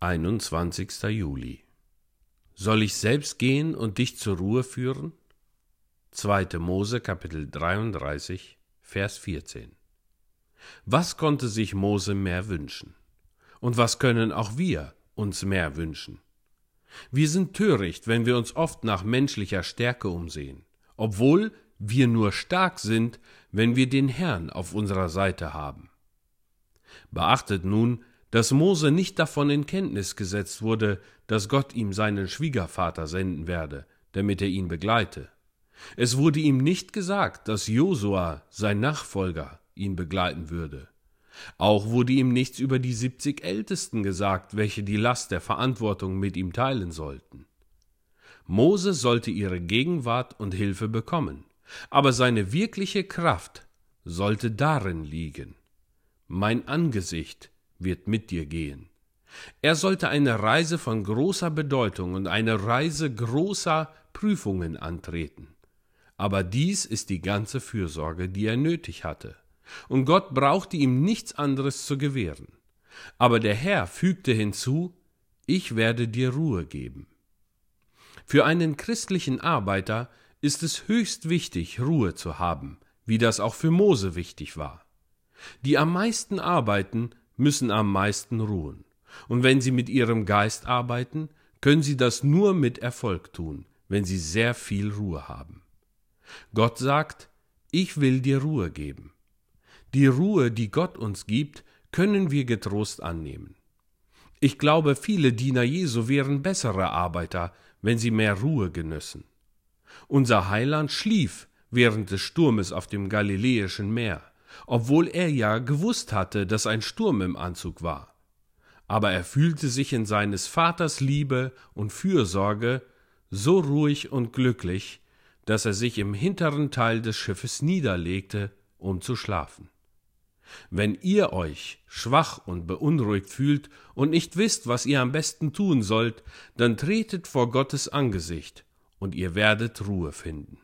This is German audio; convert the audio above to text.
21. Juli. Soll ich selbst gehen und dich zur Ruhe führen? 2. Mose Kapitel 33 Vers 14. Was konnte sich Mose mehr wünschen? Und was können auch wir uns mehr wünschen? Wir sind töricht, wenn wir uns oft nach menschlicher Stärke umsehen, obwohl wir nur stark sind, wenn wir den Herrn auf unserer Seite haben. Beachtet nun, dass Mose nicht davon in Kenntnis gesetzt wurde, dass Gott ihm seinen Schwiegervater senden werde, damit er ihn begleite. Es wurde ihm nicht gesagt, dass Josua, sein Nachfolger, ihn begleiten würde. Auch wurde ihm nichts über die siebzig Ältesten gesagt, welche die Last der Verantwortung mit ihm teilen sollten. Mose sollte ihre Gegenwart und Hilfe bekommen, aber seine wirkliche Kraft sollte darin liegen. Mein Angesicht wird mit dir gehen. Er sollte eine Reise von großer Bedeutung und eine Reise großer Prüfungen antreten. Aber dies ist die ganze Fürsorge, die er nötig hatte. Und Gott brauchte ihm nichts anderes zu gewähren. Aber der Herr fügte hinzu, ich werde dir Ruhe geben. Für einen christlichen Arbeiter ist es höchst wichtig, Ruhe zu haben, wie das auch für Mose wichtig war. Die am meisten arbeiten, müssen am meisten ruhen. Und wenn sie mit ihrem Geist arbeiten, können sie das nur mit Erfolg tun, wenn sie sehr viel Ruhe haben. Gott sagt, ich will dir Ruhe geben. Die Ruhe, die Gott uns gibt, können wir getrost annehmen. Ich glaube, viele Diener Jesu wären bessere Arbeiter, wenn sie mehr Ruhe genössen. Unser Heiland schlief während des Sturmes auf dem Galiläischen Meer obwohl er ja gewusst hatte, dass ein Sturm im Anzug war. Aber er fühlte sich in seines Vaters Liebe und Fürsorge so ruhig und glücklich, dass er sich im hinteren Teil des Schiffes niederlegte, um zu schlafen. Wenn ihr euch schwach und beunruhigt fühlt und nicht wisst, was ihr am besten tun sollt, dann tretet vor Gottes Angesicht, und ihr werdet Ruhe finden.